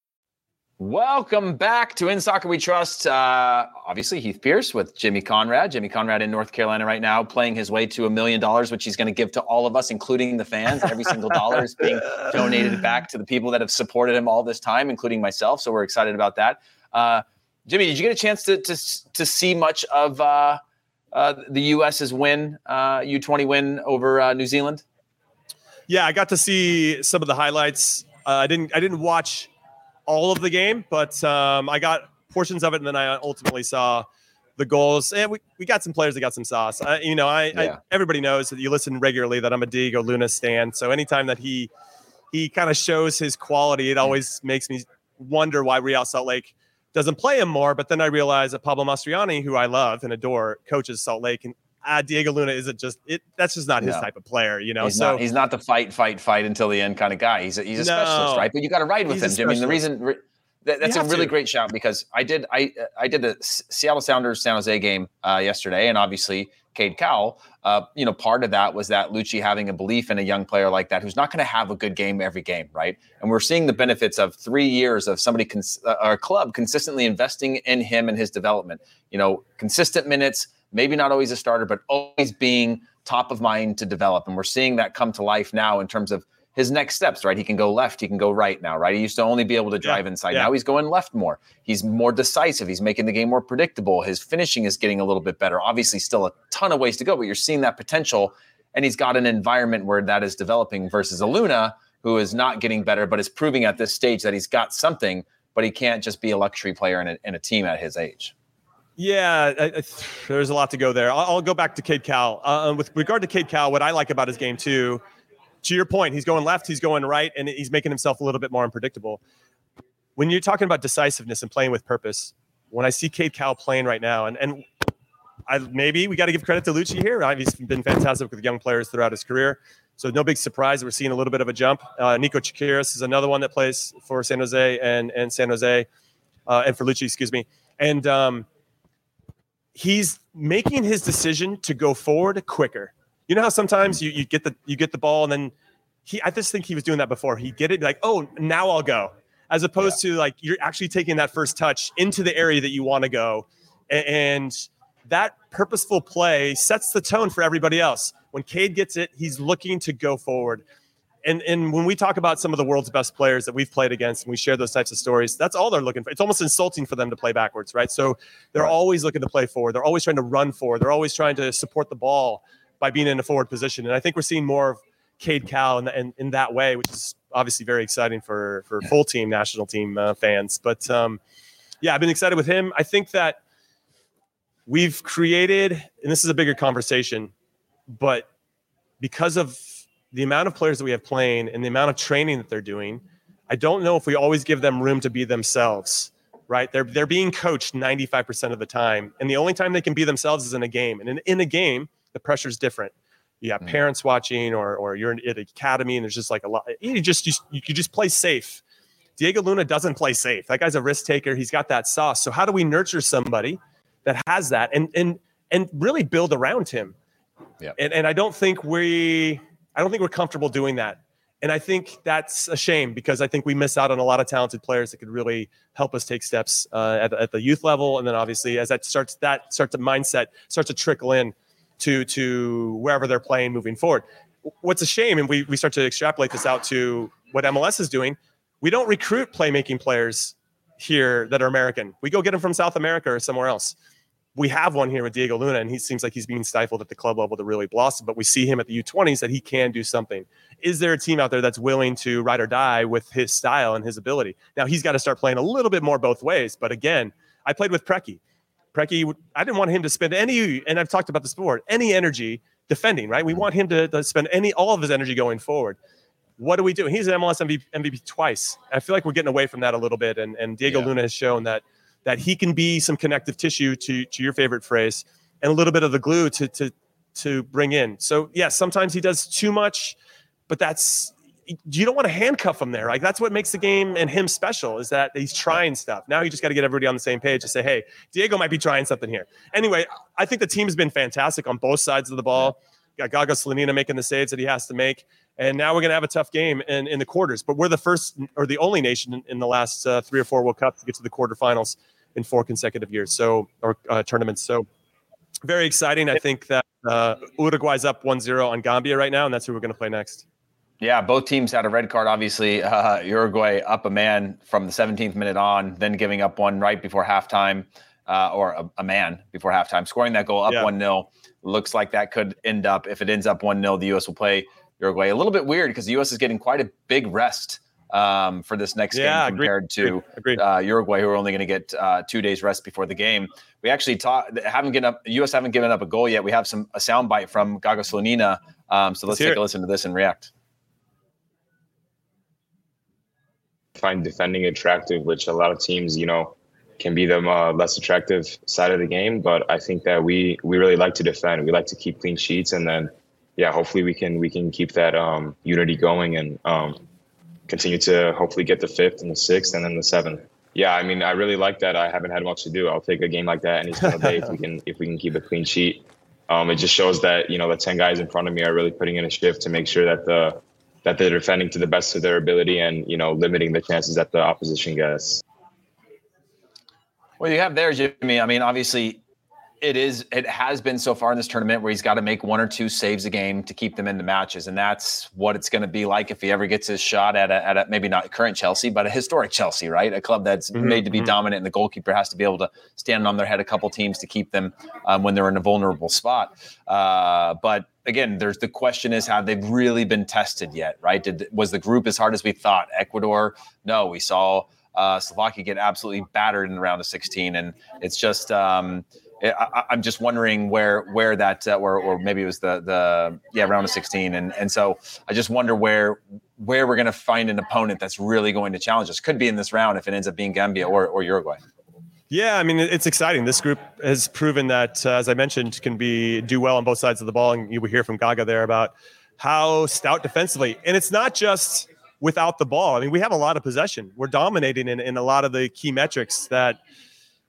Welcome back to In Soccer We Trust. Uh, obviously, Heath Pearce with Jimmy Conrad. Jimmy Conrad in North Carolina right now, playing his way to a million dollars, which he's going to give to all of us, including the fans. Every single dollar is being donated back to the people that have supported him all this time, including myself. So we're excited about that. Uh, Jimmy, did you get a chance to to, to see much of uh, uh the U.S.'s win, U20 uh, win over uh, New Zealand? Yeah, I got to see some of the highlights. I didn't. I didn't watch all of the game, but um, I got portions of it, and then I ultimately saw the goals. And we, we got some players that got some sauce. Uh, you know, I, yeah. I, everybody knows that you listen regularly that I'm a Diego Luna stan. So anytime that he he kind of shows his quality, it always makes me wonder why Real Salt Lake doesn't play him more. But then I realize that Pablo Mastroeni, who I love and adore, coaches Salt Lake, and uh, Diego Luna isn't just it. That's just not his type of player, you know. He's so not, he's not the fight, fight, fight until the end kind of guy. He's a, he's a no, specialist, right? But you got to ride with him, I mean, the reason that, that's a really to. great shout because I did I I did the Seattle Sounders San Jose game uh, yesterday, and obviously Cade Cowell. Uh, you know, part of that was that Luchi having a belief in a young player like that who's not going to have a good game every game, right? And we're seeing the benefits of three years of somebody, cons- uh, our club, consistently investing in him and his development. You know, consistent minutes maybe not always a starter, but always being top of mind to develop. And we're seeing that come to life now in terms of his next steps, right? He can go left, he can go right now, right? He used to only be able to drive yeah, inside. Yeah. Now he's going left more. He's more decisive. He's making the game more predictable. His finishing is getting a little bit better. Obviously, still a ton of ways to go, but you're seeing that potential. And he's got an environment where that is developing versus a Luna who is not getting better, but is proving at this stage that he's got something, but he can't just be a luxury player in a, in a team at his age. Yeah, I, I, there's a lot to go there. I'll, I'll go back to Cade Cowell. Uh, with regard to Cade Cowell, what I like about his game too, to your point, he's going left, he's going right, and he's making himself a little bit more unpredictable. When you're talking about decisiveness and playing with purpose, when I see Cade Cowell playing right now, and and I, maybe we got to give credit to Luchi here. He's been fantastic with young players throughout his career. So no big surprise. We're seeing a little bit of a jump. Uh, Niko Tsakiris is another one that plays for San Jose and and San Jose, uh, and for Luchi, excuse me. And um, he's making his decision to go forward quicker. You know how sometimes you, you get the you get the ball and then he I just think he was doing that before. He get it like, oh, now I'll go. As opposed yeah. to like you're actually taking that first touch into the area that you want to go. And that purposeful play sets the tone for everybody else. When Cade gets it, he's looking to go forward and and when we talk about some of the world's best players that we've played against and we share those types of stories that's all they're looking for. It's almost insulting for them to play backwards right? So they're right. always looking to play forward. They're always trying to run forward. They're always trying to support the ball by being in a forward position. And i think we're seeing more of Cade Cowell in, in, in that way which is obviously very exciting for for full team national team uh, fans. But um, yeah i've been excited with him. I think that we've created and this is a bigger conversation but because of the amount of players that we have playing and the amount of training that they're doing, I don't know if we always give them room to be themselves. Right? They're they're being coached 95% of the time, and the only time they can be themselves is in a game. And in, in a game, the pressure is different. You have mm-hmm. parents watching, or or you're at an academy, and there's just like a lot. You just you, you just play safe. Diego Luna doesn't play safe. That guy's a risk taker. He's got that sauce. So how do we nurture somebody that has that and and and really build around him? Yeah. And and I don't think we I don't think we're comfortable doing that. And I think that's a shame because I think we miss out on a lot of talented players that could really help us take steps uh, at, at, the youth level. And then obviously as that starts, that starts a mindset starts to trickle in to, to wherever they're playing moving forward. What's a shame, and we, we start to extrapolate this out to what MLS is doing. We don't recruit playmaking players here that are American. We go get them from South America or somewhere else we have one here with Diego Luna, and he seems like he's being stifled at the club level to really blossom. But we see him at the U20s that he can do something. Is there a team out there that's willing to ride or die with his style and his ability? Now he's got to start playing a little bit more both ways. But again, I played with Preki. Preki, I didn't want him to spend any, and I've talked about this before, any energy defending. Right? We mm-hmm. want him to, to spend any all of his energy going forward. what do we do? He's an MLS MVP, MVP twice. I feel like we're getting away from that a little bit. And, and Diego Yeah. Luna has shown that that he can be some connective tissue to to your favorite phrase and a little bit of the glue to to to bring in. So yes, sometimes he does too much, but that's you don't want to handcuff him there. Like that's what makes the game and him special is that he's trying stuff. Now you just got to get everybody on the same page to say, hey, Diego might be trying something here. Anyway, I think the team has been fantastic on both sides of the ball. Got Gaga Slonina making the saves that he has to make. And now we're going to have a tough game in, in the quarters. But we're the first or the only nation in, in the last uh, three or four World Cups to get to the quarterfinals in four consecutive years. So, or uh, tournaments. So, very exciting. I think that uh, Uruguay's up 1 0 on Gambia right now, and that's who we're going to play next. Yeah, both teams had a red card. Obviously, uh, Uruguay up a man from the 17th minute on, then giving up one right before halftime, uh, or a, a man before halftime, scoring that goal up Yeah. 1 0. Looks like that could end up, if it ends up 1 0, the U.S. will play Uruguay. A little bit weird because the U.S. is getting quite a big rest um, for this next Yeah, game agreed, compared to Agreed. uh, Uruguay, who are only going to get uh, two days rest before the game. We actually taught, haven't given up. U.S. haven't given up a goal yet. We have some a soundbite from Gaga Slonina. Um, so let's, Let's take a it. listen to this and react. find defending attractive, which a lot of teams, you know, can be the uh, less attractive side of the game. But I think that we we really like to defend. We like to keep clean sheets, and then yeah, hopefully we can we can keep that um, unity going and um, continue to hopefully get the fifth and the sixth and then the seventh. Yeah, I mean, I really like that. I haven't had much to do. I'll take a game like that any single day if we can if we can keep a clean sheet. Um, it just shows that you know the ten guys in front of me are really putting in a shift to make sure that the that they're defending to the best of their ability and you know limiting the chances that the opposition gets. Well, you have there, Jimmy. I mean, obviously, it is. It has been so far in this tournament where he's got to make one or two saves a game to keep them in the matches, and that's what it's going to be like if he ever gets his shot at a, at a maybe not current Chelsea, but a historic Chelsea, right? A club that's Mhm, made to be mhm. dominant, and the goalkeeper has to be able to stand on their head a couple teams to keep them um, when they're in a vulnerable spot. Uh, but again, there's the question is have they really been tested yet, right? Did was the group as hard as we thought? Ecuador, no, we saw uh, Slovakia get absolutely battered in the round of 16, and it's just. Um, I, I'm just wondering where where that uh, or or maybe it was the the yeah round of 16 and and so I just wonder where where we're going to find an opponent that's really going to challenge us could be in this round if it ends up being Gambia or, or Uruguay. Yeah, I mean it's exciting. This group has proven that, uh, as I mentioned, can be do well on both sides of the ball, and you will hear from Gaga there about how stout defensively. And it's not just without the ball. I mean, we have a lot of possession. We're dominating in, in a lot of the key metrics that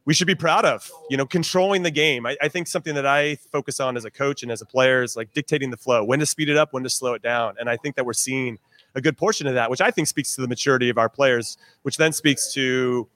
we should be proud of. You know, controlling the game. I, I think something that I focus on as a coach and as a player is like dictating the flow, when to speed it up, when to slow it down. And I think that we're seeing a good portion of that, which I think speaks to the maturity of our players, which then speaks to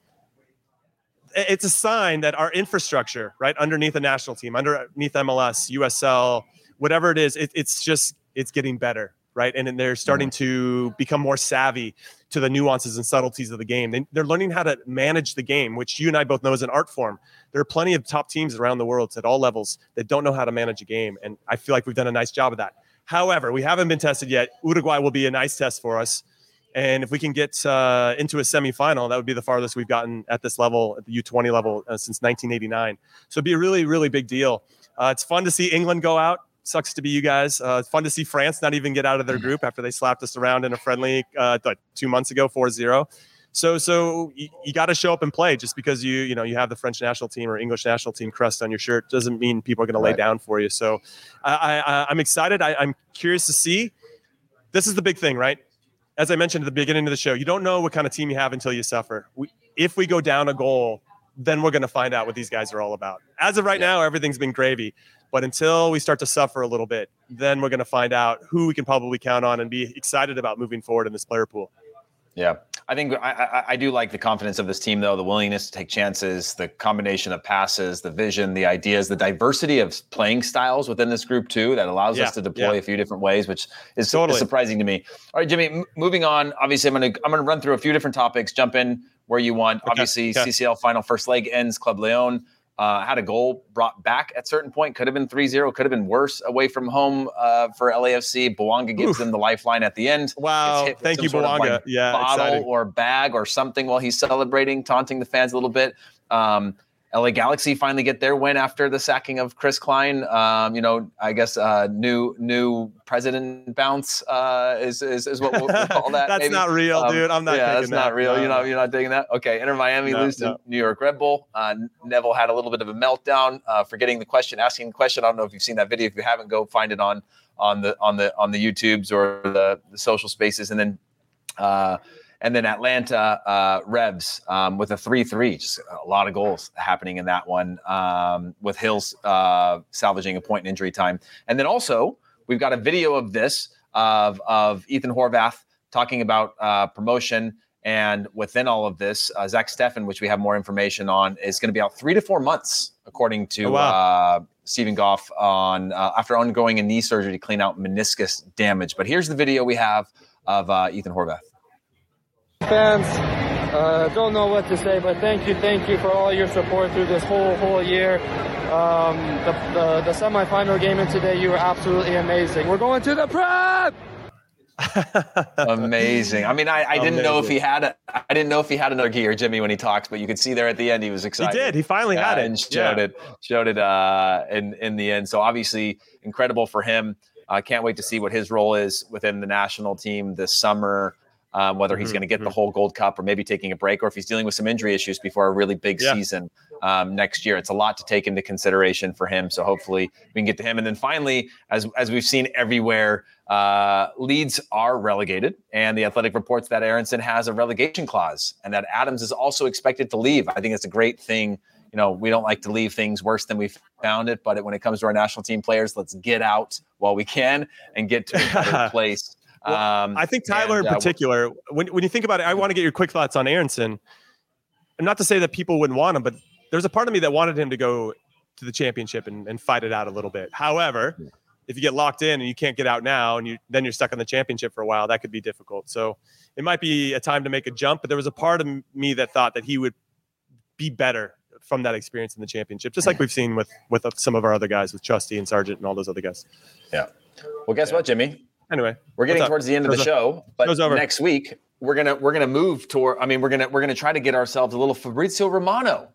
it's a sign that our infrastructure, right, underneath a national team, underneath MLS, USL, whatever it is, it, it's just it's getting better, right? And, then they're starting to become more savvy to the nuances and subtleties of the game. They, they're learning how to manage the game, which you and I both know is an art form. There are plenty of top teams around the world at all levels that don't know how to manage a game, and I feel like we've done a nice job of that. However, we haven't been tested yet. Uruguay will be a nice test for us. And if we can get uh, into a semifinal, that would be the farthest we've gotten at this level, at the U20 level, uh, since 1989. So it'd be a really, really big deal. Uh, it's fun to see England go out. Sucks to be you guys. Uh, fun to see France not even get out of their group after they slapped us around in a friendly uh, th- two months ago, 4-0. So, so you, you got to show up and play. Just because you, you know, you have the French national team or English national team crest on your shirt doesn't mean people are going to lay down for you. So, I, I, I'm excited. I, I'm curious to see. This is the big thing, right? as I mentioned at the beginning of the show, you don't know what kind of team you have until you suffer. We, if we go down a goal, then we're going to find out what these guys are all about. As of right now, everything's been gravy. But until we start to suffer a little bit, then we're going to find out who we can probably count on and be excited about moving forward in this player pool. Yeah, I think I, I, I do like the confidence of this team, though. The willingness to take chances, the combination of passes, the vision, the ideas, the diversity of playing styles within this group too, that allows Yeah, us to deploy yeah. a few different ways, which is, is Totally. surprising to me. All right, Jimmy. M- moving on. Obviously, I'm gonna I'm gonna run through a few different topics. Jump in where you want. Okay, Obviously, okay. CCL final first leg ends. Club Leon uh, had a goal brought back at certain point. Could have been 3-0. Could have been worse away from home uh, for LAFC. Bouanga gives Oof. them the lifeline at the end. Wow. Gets hit with Thank you, sort like, yeah. bottle exciting. or bag or something while he's celebrating, taunting the fans a little bit. Um, LA Galaxy finally get their win after the sacking of Chris Klein. Um, you know, I guess uh, new new president bounce uh, is, is is what we'll, we'll call that. that's maybe. not real, Um, dude. I'm not. yeah, that's taking not real. No, You know, you're not taking that. Okay, Inter Miami No, lose to. New York Red Bull. Uh, Neville had a little bit of a meltdown, uh, forgetting the question, asking the question. I don't know if you've seen that video. If you haven't, go find it on on the on the on the YouTubes or the, the social spaces, and then. And then Atlanta uh, Revs um, with a 3 3, just a lot of goals happening in that one, um, with Hills uh, salvaging a point in injury time. And then also, we've got a video of this of, of Ethan Horvath talking about uh, promotion. And within all of this, uh, Zach Steffen, which we have more information on, is going to be out three to four months, according to Oh, wow. uh, Steven Goff, on uh, after undergoing a knee surgery to clean out meniscus damage. But here's the video we have of uh, Ethan Horvath. Fans. Uh, don't know what to say, but thank you, thank you for all your support through this whole whole year. Um, the, the the semifinal game in today, you were absolutely amazing. We're going to the prep. Amazing. I mean, I, I didn't know if he had a, I didn't know if he had another gear, Jimmy, when he talks, but you could see there at the end he was excited. He did. He finally had Uh, it. and showed Yeah. it showed it uh, in in the end. So obviously incredible for him. I can't wait to see what his role is within the national team this summer. Um, whether he's Mhm, going to get the whole Gold Cup or maybe taking a break, or if he's dealing with some injury issues before a really big Yeah. season um, next year. It's a lot to take into consideration for him. So hopefully we can get to him. And then finally, as as we've seen everywhere, uh, Leeds are relegated, and the Athletic reports that Aaronson has a relegation clause, and that Adams is also expected to leave. I think it's a great thing. You know, we don't like to leave things worse than we found it, but when it comes to our national team players, let's get out while we can and get to a better place. Well, Um, I think Tyler and, in uh, particular, when, when you think about it, I want to get your quick thoughts on Aaronson. And not to say that people wouldn't want him, but there's a part of me that wanted him to go to the championship and, and fight it out a little bit. However, if you get locked in and you can't get out now and you then you're stuck on the championship for a while, that could be difficult. So it might be a time to make a jump, but there was a part of me that thought that he would be better from that experience in the championship, just like we've seen with with some of our other guys, with Trusty and Sargent and all those other guys. Yeah. Well, guess what, Jimmy? Anyway, We're getting towards the end of the show, but next week we're gonna we're gonna move toward. I mean, we're gonna we're gonna try to get ourselves a little Fabrizio Romano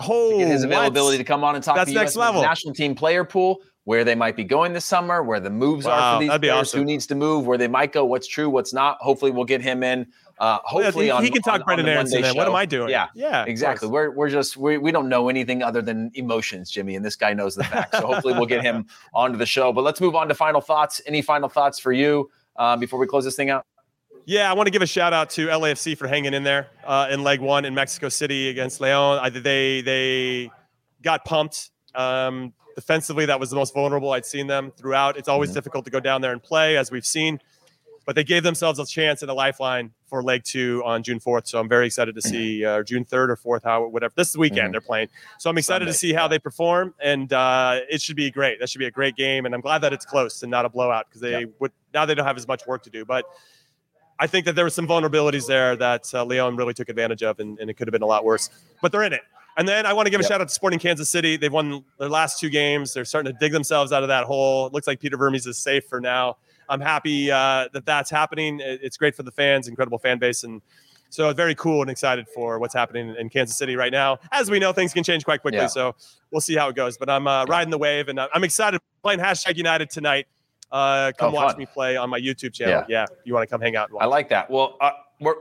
oh, to get his what? availability to come on and talk That's to next US level. national team player pool, where they might be going this summer, where the moves are Wow, for these that'd be players, awesome. who needs to move, where they might go, what's true, what's not. Hopefully, we'll get him in. Uh, Well, hopefully, he, on, he can talk on, on Brenden the Aaronson. Then what am. I doing? Yeah, yeah, Exactly. We're, we're just we, we don't know anything other than emotions, Jimmy, and this guy knows the facts. So hopefully we'll get him onto the show. But let's move on to final thoughts. Any final thoughts for you uh, before we close this thing out? Yeah, I want to give a shout out to LAFC for hanging in there uh, in leg one in Mexico City against Leon. I, they they got pumped um, defensively. That was the most vulnerable I'd seen them throughout. It's always difficult to go down there and play, as we've seen, but they gave themselves a chance and a lifeline for leg two on June fourth. So I'm very excited to see uh, June third or fourth, how whatever this weekend Mhm. they're playing. So I'm excited Sunday, to see how they perform, and uh, it should be great. That should be a great game, and I'm glad that it's close and not a blowout because they Yeah. would now they don't have as much work to do, but. I think that there were some vulnerabilities there that uh, Leon really took advantage of, and, and it could have been a lot worse. But they're in it. And then I want to give a Yep. shout out to Sporting Kansas City. They've won their last two games. They're starting to dig themselves out of that hole. It looks like Peter Vermes is safe for now. I'm happy uh, that that's happening. It's great for the fans, incredible fan base, and so very cool and excited for what's happening in Kansas City right now. As we know, things can change quite quickly, Yeah. so we'll see how it goes. But I'm uh, riding the wave, and I'm excited playing hashtag United tonight. Uh, come Oh, watch me play on my YouTube channel. Yeah, yeah. you want to come hang out? I like that. Well, uh,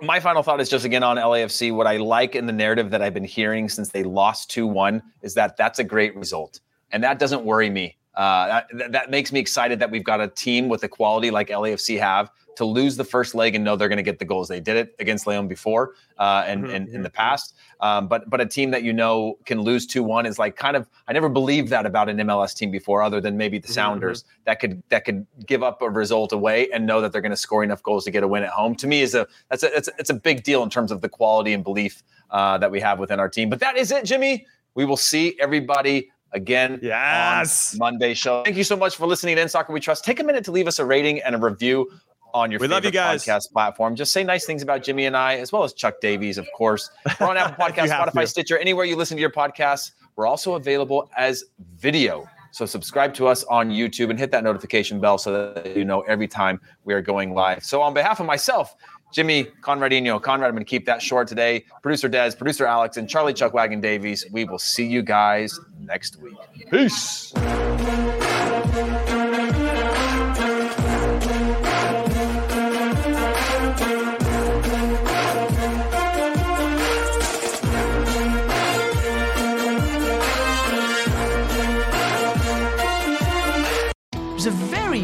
my final thought is just again on LAFC. What I like in the narrative that I've been hearing since they lost 2 1 is that that's a great result. And that doesn't worry me. Uh, that, that makes me excited that we've got a team with the quality like LAFC have to lose the first leg and know they're going to get the goals. They did it against Leon before uh, and, Mhm, and in the past. Um, but but a team that you know can lose 2 1 is like kind of, I never believed that about an MLS team before, other than maybe the Mhm, Sounders that could that could give up a result away and know that they're going to score enough goals to get a win at home. To me, is a that's a it's, a- it's a big deal in terms of the quality and belief uh, that we have within our team. But that is it, Jimmy. We will see everybody again Yes. on Monday show. Thank you so much for listening in Soccer We Trust. Take a minute to leave us a rating and a review on your We you favorite guys. podcast platform. Just say nice things about Jimmy and I, as well as Chuck Davies, of course. We're on Apple podcast Spotify, to. Stitcher, anywhere you listen to your podcasts. We're also available as video. So subscribe to us on YouTube and hit that notification bell so that you know every time we are going live. So on behalf of myself, Jimmy Conradino, Conrad, I'm going to keep that short today. Producer Des, producer Alex, and Charlie Chuck Wagon Davies. We will see you guys next week. Peace.